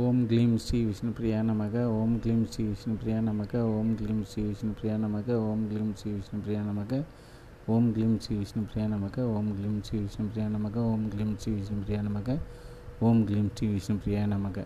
ஓம் க்ளீம் ஸ்ரீ விஷ்ணுபிரியா நமக ஓம் க்ளீம் ஸ்ரீ விஷ்ணுபிரியா நமக ஓம் க்ளீம் ஸ்ரீ விஷ்ணுபிரியா நமக ஓம் க்ளீம் ஸ்ரீ விஷ்ணுபிரியா நமக ஓம் க்ளீம் ஸ்ரீ விஷ்ணுபிரியா நமக ஓம் க்ளீம் ஸ்ரீ விஷ்ணுபிரியா நமக ஓம் க்ளீம் ஸ்ரீ விஷ்ணுபிரியா நமக ஓம் க்ளீம் ஸ்ரீ விஷ்ணுபிரியா நமக.